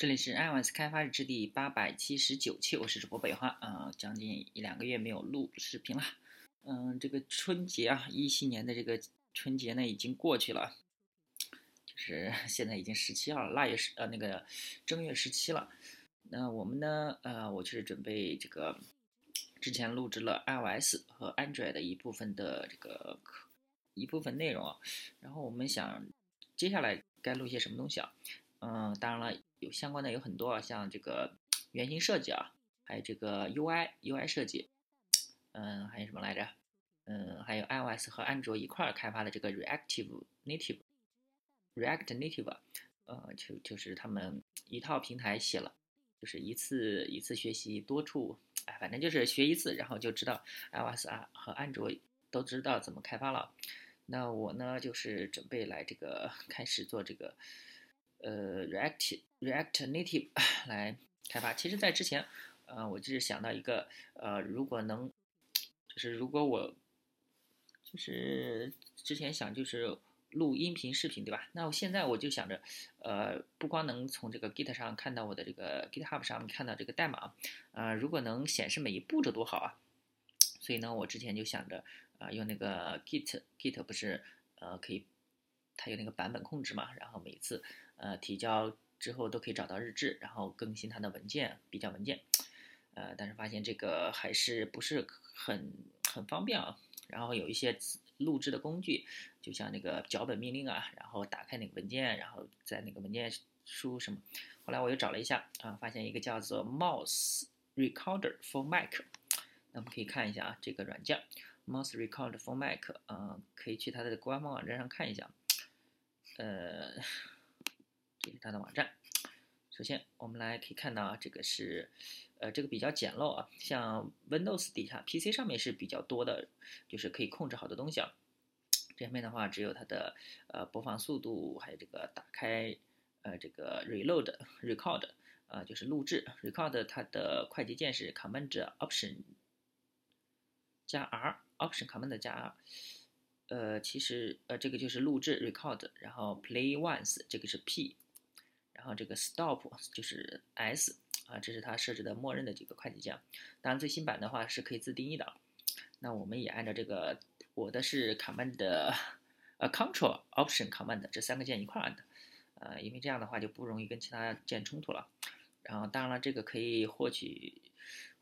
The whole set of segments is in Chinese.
这里是 iOS 开发日志第八百七十九期，我是主播北花啊，将近一两个月没有录视频了。嗯，这个春节啊，一七年的这个春节呢已经过去了，就是 现在已经十七号了，腊月十呃那个正月十七了。那我们呢呃，我就是准备这个之前录制了 iOS 和 Android 的一部分的这个一部分内容啊，然后我们想接下来该录些什么东西啊？嗯，当然了。有相关的有很多啊，像这个原型设计啊，还有这个 UI UI 设计，嗯，还有什么来着？嗯，还有 iOS 和安卓一块儿开发的这个 Reactive Native React Native，呃，就就是他们一套平台写了，就是一次一次学习多处，哎，反正就是学一次，然后就知道 iOS 啊和安卓都知道怎么开发了。那我呢，就是准备来这个开始做这个。呃，React React Native 来开发。其实，在之前，呃，我就是想到一个，呃，如果能，就是如果我，就是之前想就是录音频、视频，对吧？那我现在我就想着，呃，不光能从这个 Git 上看到我的这个 GitHub 上看到这个代码，啊，如果能显示每一步骤多好啊！所以呢，我之前就想着，啊，用那个 Git Git 不是，呃，可以，它有那个版本控制嘛，然后每次。呃，提交之后都可以找到日志，然后更新它的文件，比较文件。呃，但是发现这个还是不是很很方便啊。然后有一些录制的工具，就像那个脚本命令啊，然后打开那个文件，然后在那个文件输入什么。后来我又找了一下啊，发现一个叫做 Mouse Recorder for Mac。那我们可以看一下啊，这个软件 Mouse Recorder for Mac，嗯，可以去它的官方网站上看一下。呃。这是它的网站。首先，我们来可以看到啊，这个是，呃，这个比较简陋啊。像 Windows 底下 PC 上面是比较多的，就是可以控制好多东西啊。这面的话，只有它的呃播放速度，还有这个打开，呃，这个 Reload、Record，呃，就是录制。Record 它的快捷键是 Command Option 加 R，Option Command 加 R。呃，其实呃这个就是录制 Record，然后 Play Once 这个是 P。然后这个 stop 就是 S 啊，这是它设置的默认的几个快捷键。当然最新版的话是可以自定义的。那我们也按照这个，我的是 Command 呃 Control Option Command 这三个键一块按的，呃，因为这样的话就不容易跟其他键冲突了。然后当然了，这个可以获取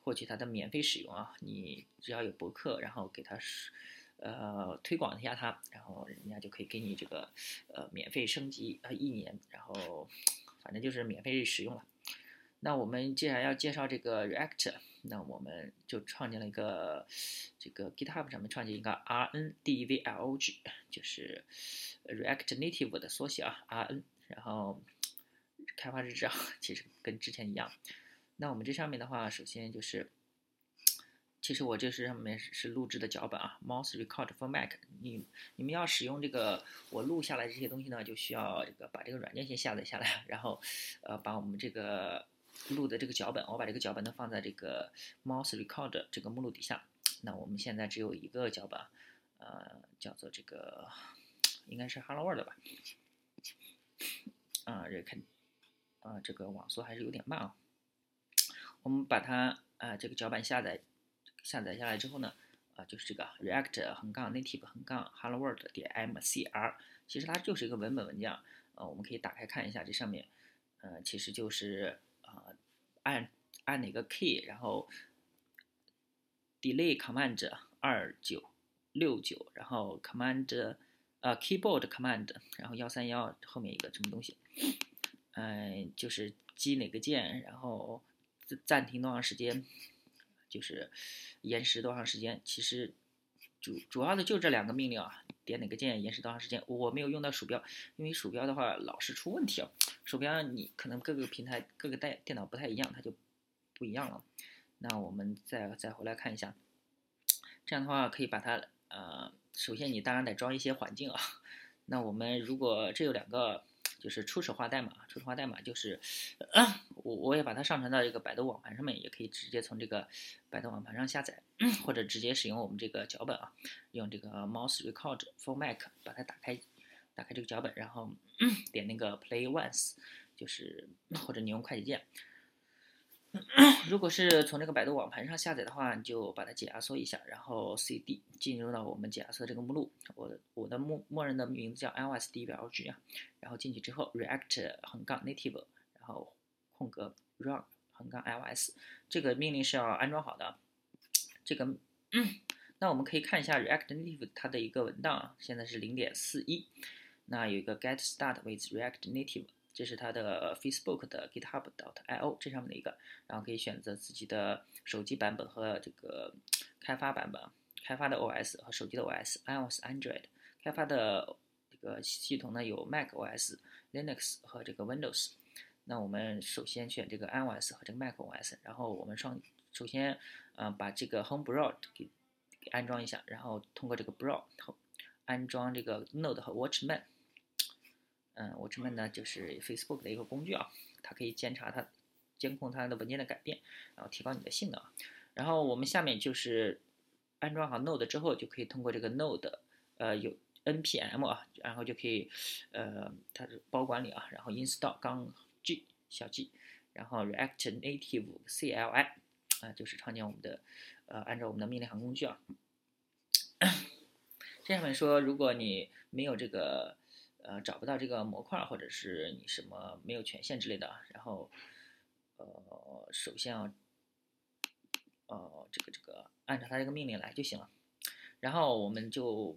获取它的免费使用啊，你只要有博客，然后给它呃推广一下它，然后人家就可以给你这个呃免费升级呃一年，然后。反正就是免费使用了。那我们既然要介绍这个 React，那我们就创建了一个这个 GitHub 上面创建一个 R N D V L O G，就是 React Native 的缩写啊，RN。然后开发日志啊，其实跟之前一样。那我们这上面的话，首先就是。其实我这是上面是录制的脚本啊，Mouse Record for Mac。你你们要使用这个我录下来这些东西呢，就需要这个把这个软件先下载下来，然后呃把我们这个录的这个脚本，我把这个脚本呢放在这个 Mouse Record 这个目录底下。那我们现在只有一个脚本，呃叫做这个应该是 Hello World 吧？啊，这看啊这个网速还是有点慢啊。我们把它啊这个脚本下载。下载下来之后呢，啊，就是这个 React 横杠 Native 横杠 Hello World 点 MCR，其实它就是一个文本文件，呃，我们可以打开看一下，这上面，呃，其实就是啊，按按哪个 key，然后 Delay Command 二九六九，然后 Command 呃 Keyboard Command，然后幺三幺后面一个什么东西，嗯，就是击哪个键，然后暂停多长时间。就是延时多长时间？其实主主要的就这两个命令啊，点哪个键延时多长时间？我没有用到鼠标，因为鼠标的话老是出问题啊。鼠标你可能各个平台各个带电脑不太一样，它就不一样了。那我们再再回来看一下，这样的话可以把它呃，首先你当然得装一些环境啊。那我们如果这有两个。就是初始化代码，初始化代码就是，我我也把它上传到这个百度网盘上面，也可以直接从这个百度网盘上下载，或者直接使用我们这个脚本啊，用这个 Mouse Record for Mac 把它打开，打开这个脚本，然后 点那个 Play Once，就是或者你用快捷键。如果是从这个百度网盘上下载的话，你就把它解压缩一下，然后 cd 进入到我们解压缩这个目录。我我的默默认的名字叫 lsdlg 啊，然后进去之后 react 横杠 native，然后空格 run 横杠 ls，这个命令是要安装好的。这个，那我们可以看一下 react native 它的一个文档啊，现在是零点四一，那有一个 get start with react native。这是它的 Facebook 的 GitHub.io 这上面的一个，然后可以选择自己的手机版本和这个开发版本，开发的 OS 和手机的 OS，iOS、Android。开发的这个系统呢有 Mac OS、Linux 和这个 Windows。那我们首先选这个 iOS 和这个 Mac OS，然后我们上首先嗯把这个 Home Broad 给给安装一下，然后通过这个 Broad 安装这个 Node 和 Watchman。嗯我这边呢就是 Facebook 的一个工具啊，它可以监察它、监控它的文件的改变，然后提高你的性能。然后我们下面就是安装好 Node 之后，就可以通过这个 Node，呃，有 npm 啊，然后就可以，呃，它是包管理啊，然后 install 杠 g 小 g，然后 React Native CLI 啊，就是创建我们的，呃，按照我们的命令行工具啊。这上面说，如果你没有这个。呃，找不到这个模块，或者是你什么没有权限之类的，然后，呃，首先要，呃，这个这个按照它这个命令来就行了，然后我们就，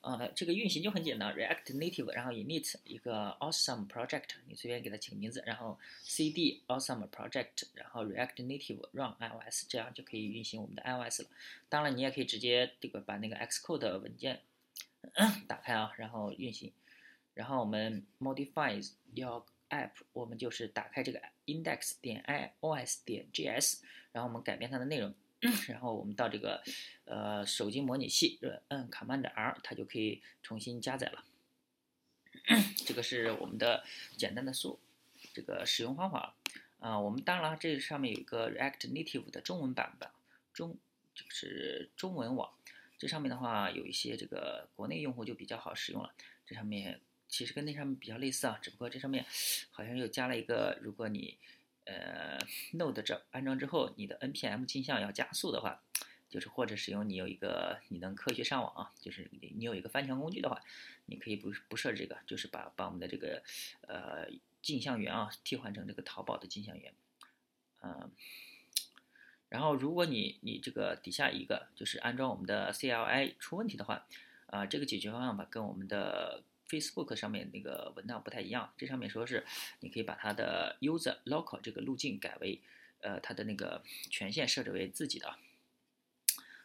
呃，这个运行就很简单，React Native，然后 init 一个 awesome project，你随便给它起个名字，然后 cd awesome project，然后 React Native run iOS，这样就可以运行我们的 iOS 了。当然，你也可以直接这个把那个 Xcode 文件 打开啊，然后运行。然后我们 modify your app，我们就是打开这个 index 点 iOS 点 js，然后我们改变它的内容，然后我们到这个呃手机模拟器，摁 Command R，它就可以重新加载了。这个是我们的简单的速这个使用方法啊。我们当然了，这上面有一个 React Native 的中文版本，中就是中文网，这上面的话有一些这个国内用户就比较好使用了，这上面。其实跟那上面比较类似啊，只不过这上面好像又加了一个，如果你呃 Node 这安装之后，你的 npm 镜像要加速的话，就是或者使用你有一个你能科学上网啊，就是你有一个翻墙工具的话，你可以不不设置这个，就是把把我们的这个呃镜像源啊替换成这个淘宝的镜像源，嗯，然后如果你你这个底下一个就是安装我们的 CLI 出问题的话，啊这个解决方案吧跟我们的 Facebook 上面那个文档不太一样，这上面说是你可以把它的 user local 这个路径改为，呃，它的那个权限设置为自己的。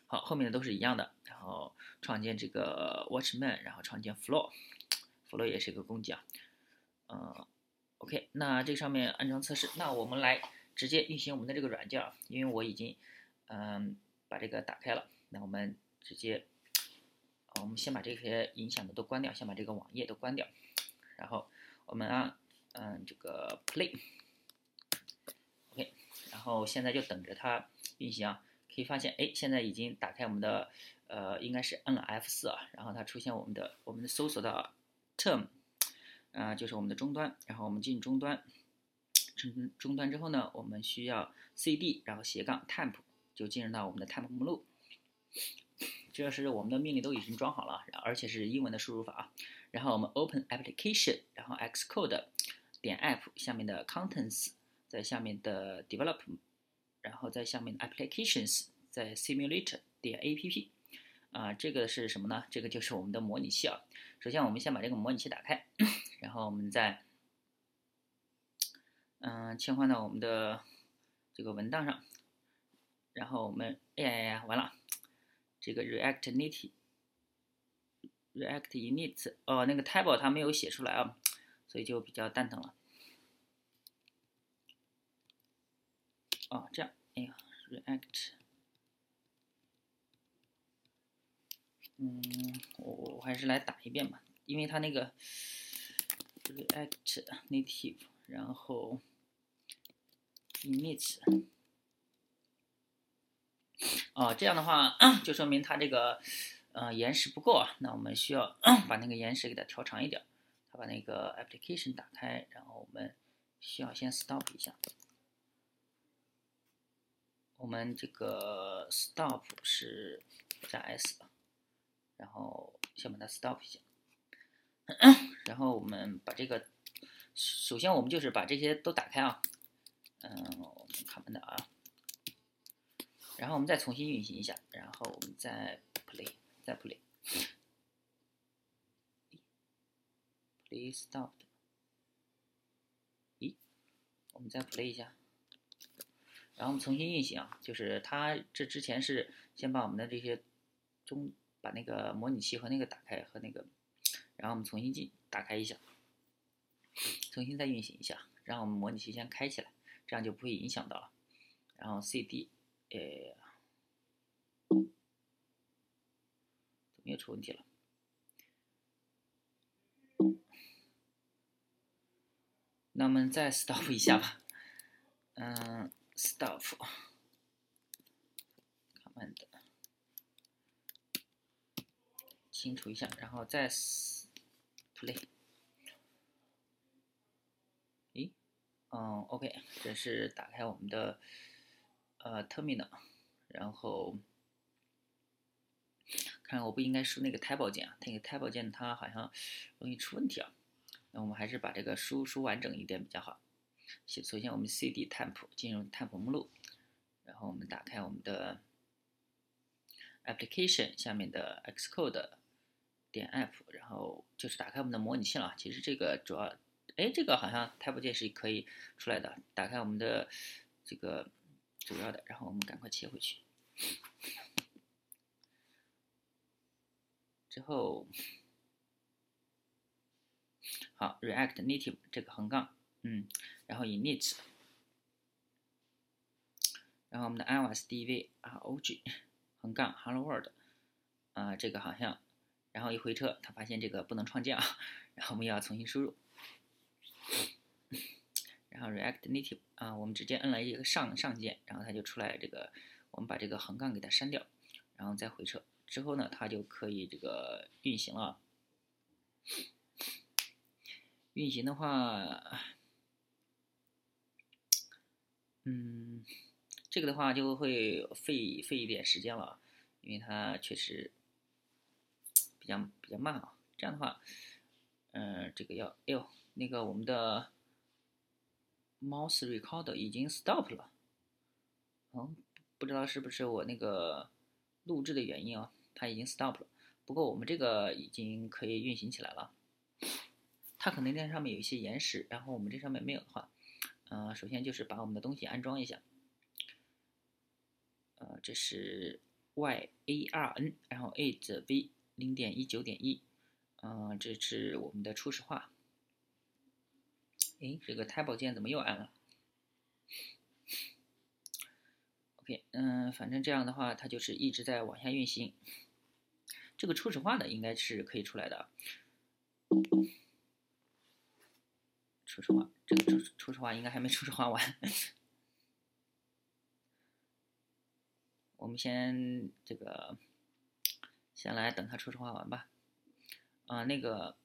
好，后面的都是一样的，然后创建这个 Watchman，然后创建 Flow，Flow 也是一个工具啊。嗯，OK，那这上面安装测试，那我们来直接运行我们的这个软件啊，因为我已经嗯把这个打开了，那我们直接。我们先把这些影响的都关掉，先把这个网页都关掉，然后我们按嗯这个 play，OK，然后现在就等着它运行啊。可以发现，哎，现在已经打开我们的呃，应该是摁了 F4 啊，然后它出现我们的我们的搜索的 term，啊，就是我们的终端，然后我们进终端，终终端之后呢，我们需要 cd，然后斜杠 temp，就进入到我们的 temp 目录。这是我们的命令都已经装好了，而且是英文的输入法啊。然后我们 open application，然后 xcode 点 app 下面的 contents，在下面的 develop，然后在下面 applications，在 simulator 点 app，啊，这个是什么呢？这个就是我们的模拟器啊。首先我们先把这个模拟器打开，然后我们再嗯切换到我们的这个文档上，然后我们哎呀呀完了。这个 React Native、React Init，哦，那个 table 它没有写出来啊，所以就比较蛋疼了。哦，这样，哎呀，React，嗯，我我还是来打一遍吧，因为它那个 React Native，然后 Init。哦，这样的话就说明它这个呃延时不够啊。那我们需要把那个延时给它调长一点。它把那个 application 打开，然后我们需要先 stop 一下。我们这个 stop 是加 s，然后先把它 stop 一下，然后我们把这个，首先我们就是把这些都打开啊，嗯，我们看门的啊，然后我们再重新运行一下，然后我们再 play，再 play，play stop，咦，我们再 play 一下。然后我们重新运行啊，就是它这之前是先把我们的这些中把那个模拟器和那个打开和那个，然后我们重新进打开一下，重新再运行一下，让我们模拟器先开起来，这样就不会影响到了。然后 CD，呃，怎么又出问题了？那我们再 stop 一下吧，嗯。stop command 清除一下，然后再 play。咦，嗯，OK，这是打开我们的呃 terminal，然后看我不应该输那个 table 键啊，那个 table 键它好像容易出问题啊。那我们还是把这个输输完整一点比较好。首先，我们 cd temp 进入 temp 目录，然后我们打开我们的 application 下面的 xcode 点 app，然后就是打开我们的模拟器了。其实这个主要，哎，这个好像 tab 键是可以出来的。打开我们的这个主要的，然后我们赶快切回去。之后，好，React Native 这个横杠。嗯，然后 init，然后我们的 iOS DV ROG 横杠 Hello World，啊，这个好像，然后一回车，他发现这个不能创建啊，然后我们要重新输入，然后 React Native 啊，我们直接摁了一个上上键，然后它就出来这个，我们把这个横杠给它删掉，然后再回车，之后呢，它就可以这个运行了，运行的话。嗯，这个的话就会费费一点时间了，因为它确实比较比较慢啊。这样的话，嗯，这个要，哎呦，那个我们的 mouse recorder 已经 stop 了，嗯，不知道是不是我那个录制的原因啊，它已经 stop 了。不过我们这个已经可以运行起来了，它可能那上面有一些延时，然后我们这上面没有的话。呃，首先就是把我们的东西安装一下。呃，这是 y a r n，然后 eight v 零点一九点一，嗯，这是我们的初始化。哎，这个 tab 键怎么又按了？OK，嗯，反正这样的话，它就是一直在往下运行。这个初始化的应该是可以出来的。初始化，这个初初始化应该还没初始化完。我们先这个，先来等它初始化完吧。啊，那个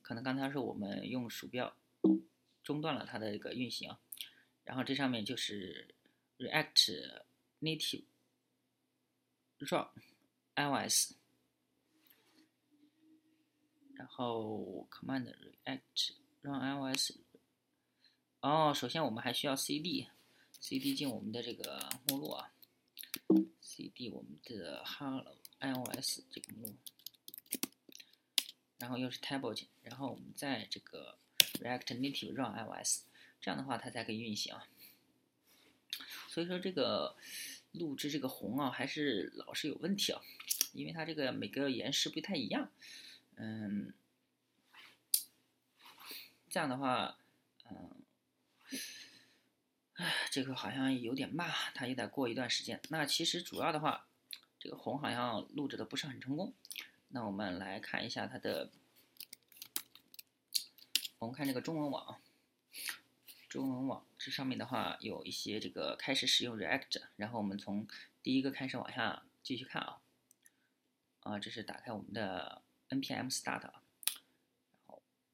可能刚才是我们用鼠标中断了它的一个运行，然后这上面就是 React Native Run iOS，然后 Command React。run iOS 哦，首先我们还需要 cd，cd 进我们的这个目录啊，cd 我们的 hello iOS 这个目录，然后又是 table 键，然后我们在这个 React Native Run iOS，这样的话它才可以运行。所以说这个录制这个红啊，还是老是有问题啊，因为它这个每个延时不太一样，嗯。这样的话，嗯，唉，这个好像有点慢，它也得过一段时间。那其实主要的话，这个红好像录制的不是很成功。那我们来看一下它的，我们看这个中文网，中文网这上面的话有一些这个开始使用 React，然后我们从第一个开始往下继续看啊，啊，这是打开我们的 npm start。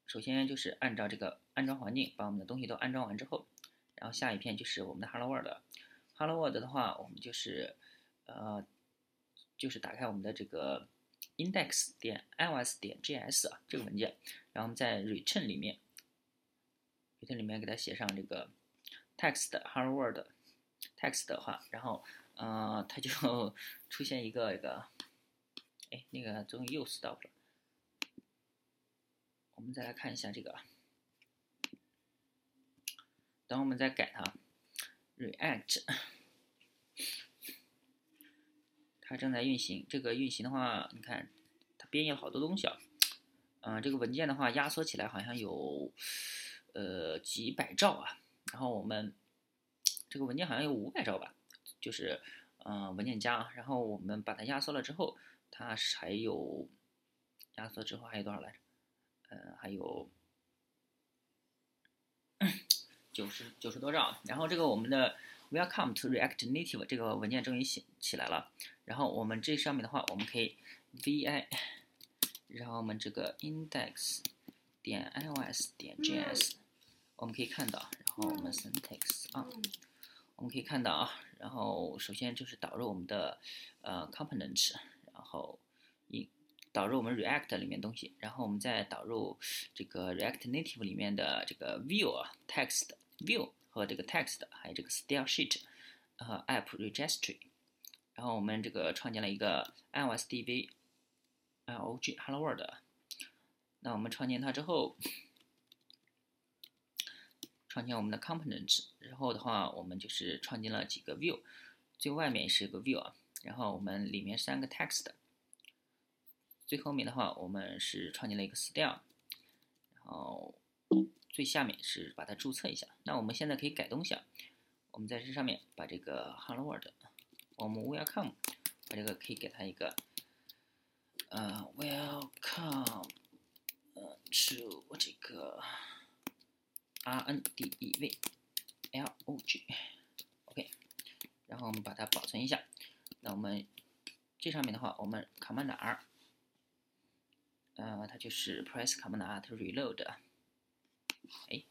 首先就是按照这个安装环境把我们的东西都安装完之后，然后下一片就是我们的 Hello World。Hello World 的话，我们就是呃，就是打开我们的这个 index 点 iOS 点 js 啊这个文件，然后我们在 return 里面，return 里面给它写上这个 text Hello World text 的话，然后呃，它就 出现一个一个，哎，那个终于又 stop 了。我们再来看一下这个，等我们再改它，React，它正在运行。这个运行的话，你看它编译了好多东西啊。嗯，这个文件的话压缩起来好像有呃几百兆啊。然后我们这个文件好像有五百兆吧，就是嗯文件夹。然后我们把它压缩了之后，它还有压缩之后还有多少来着？呃，还有九十九十多兆，然后这个我们的 Welcome to React Native 这个文件终于写起来了。然后我们这上面的话，我们可以 vi，然后我们这个 index 点 iOS 点 js，我们可以看到，然后我们 syntax 啊，我们可以看到啊，然后首先就是导入我们的呃 components，然后一。导入我们 React 里面东西，然后我们再导入这个 React Native 里面的这个 View 啊，Text View 和这个 Text，还有这个 Style Sheet 和 App Registry，然后我们这个创建了一个 iOS DV log Hello World。那我们创建它之后，创建我们的 components，然后的话，我们就是创建了几个 View，最外面是一个 View 啊，然后我们里面三个 Text。最后面的话，我们是创建了一个 style，然后最下面是把它注册一下。那我们现在可以改东西啊，我们在这上面把这个 hello world，我们 welcome，把这个可以给它一个呃 welcome，呃 to 这个 r n d e v l o g，OK，然后我们把它保存一下。那我们这上面的话，我们 command r。呃，它就是 press command R to reload。哎，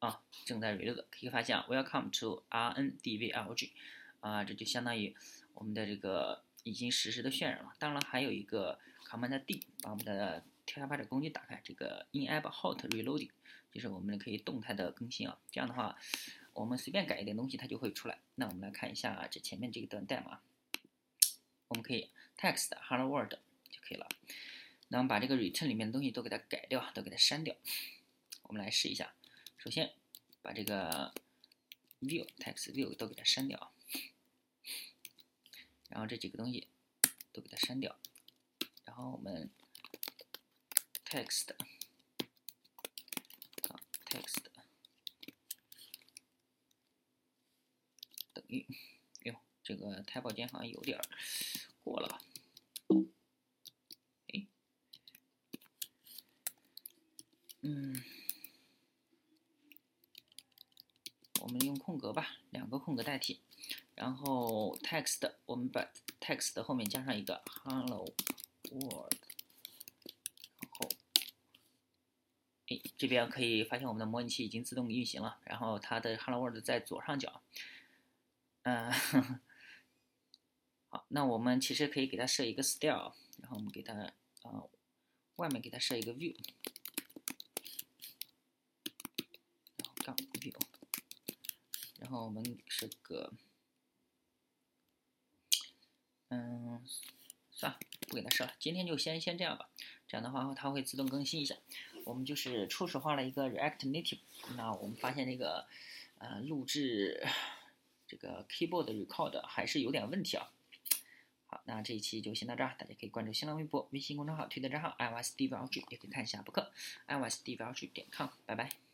啊，正在 reload，可以发现 welcome to r n d v l o g 啊，这就相当于我们的这个已经实时的渲染了。当然了，还有一个 command D，把我们的跳发者工具打开，这个 enable hot reloading，就是我们可以动态的更新啊。这样的话，我们随便改一点东西，它就会出来。那我们来看一下这前面这一段代码，我们可以 text hello world 就可以了。那我们把这个 return 里面的东西都给它改掉，都给它删掉。我们来试一下。首先把这个 view text view 都给它删掉啊，然后这几个东西都给它删掉。然后我们 text 啊 text 等于，哟，这个太保键好像有点过了。嗯，我们用空格吧，个空格代替。然后 text，我们把 text 后面加上一个 hello world。然后，哎，这边可以发现我们的模拟器已经自动运行了。然后它的 hello world 在左上角。嗯，好，那我们其实可以给它设一个 style，然后我们给它啊，外面给它设一个 view。然然后我们是个，嗯，算了，不给它设了。今天就先先这样吧。这样的话，它会自动更新一下。我们就是初始化了一个 React Native。那我们发现这个，呃，录制这个 Keyboard Record 还是有点问题啊。好，那这一期就先到这儿。大家可以关注新浪微博、微信公众号、推特账号 iOS d v l g 也可以看一下博客 iOS d v l g 点 com。拜拜。